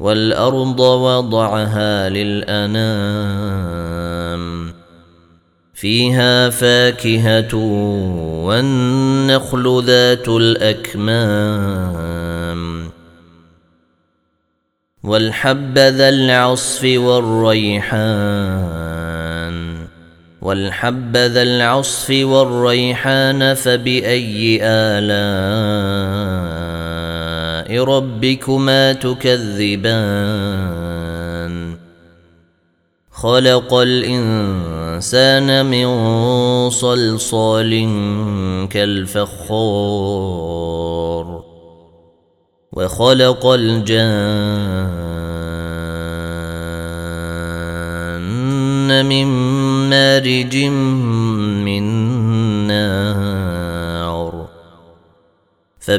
والأرض وضعها للأنام فيها فاكهة والنخل ذات الأكمام والحب ذا العصف والريحان والحب ذا العصف والريحان فبأي الاء ربكما تكذبان. خلق الإنسان من صلصال كالفخار وخلق الجان من مارج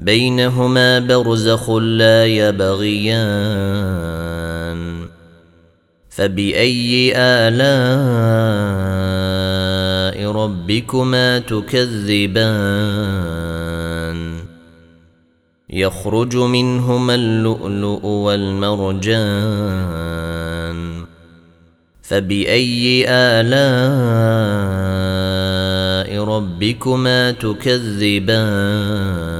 بينهما برزخ لا يبغيان. فبأي آلاء ربكما تكذبان؟ يخرج منهما اللؤلؤ والمرجان. فبأي آلاء ربكما تكذبان؟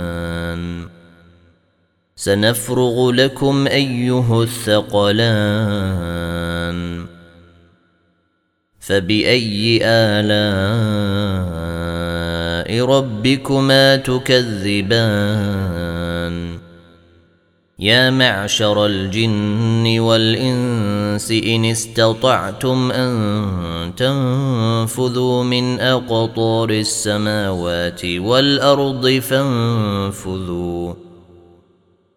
سنفرغ لكم أيها الثقلان. فبأي آلاء ربكما تكذبان؟ يا معشر الجن والإنس إن استطعتم أن تنفذوا من أقطار السماوات والأرض فانفذوا.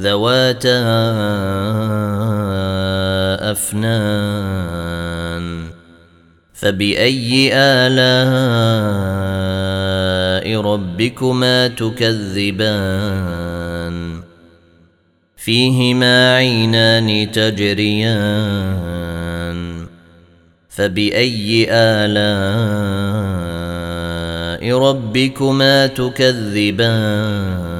ذواتا أفنان. فبأي آلاء ربكما تكذبان؟ فيهما عينان تجريان. فبأي آلاء ربكما تكذبان؟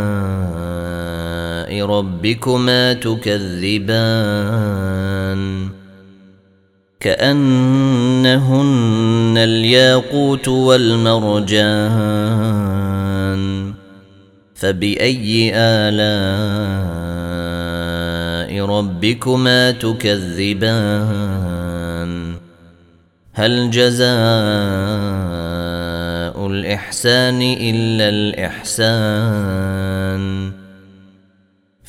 ربكما تكذبان كأنهن الياقوت والمرجان فبأي آلاء ربكما تكذبان؟ هل جزاء الإحسان إلا الإحسان؟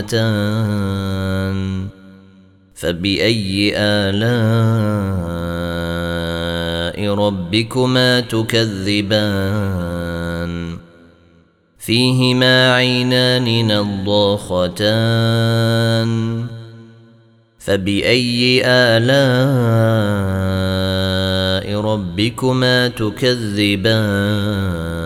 مدهامتان فبأي آلاء ربكما تكذبان؟ فيهما عينان نضاختان. فبأي آلاء ربكما تكذبان؟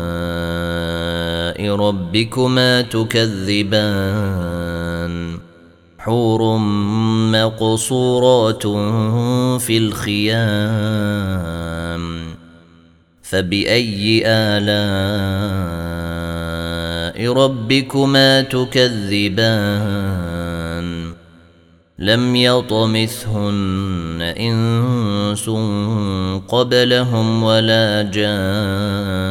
ربكما تكذبان. حور مقصورات في الخيام. فبأي آلاء ربكما تكذبان؟ لم يطمثهن إنس قبلهم ولا جان.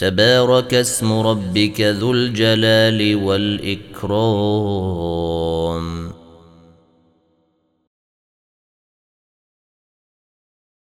تبارك اسم ربك ذو الجلال والإكرام.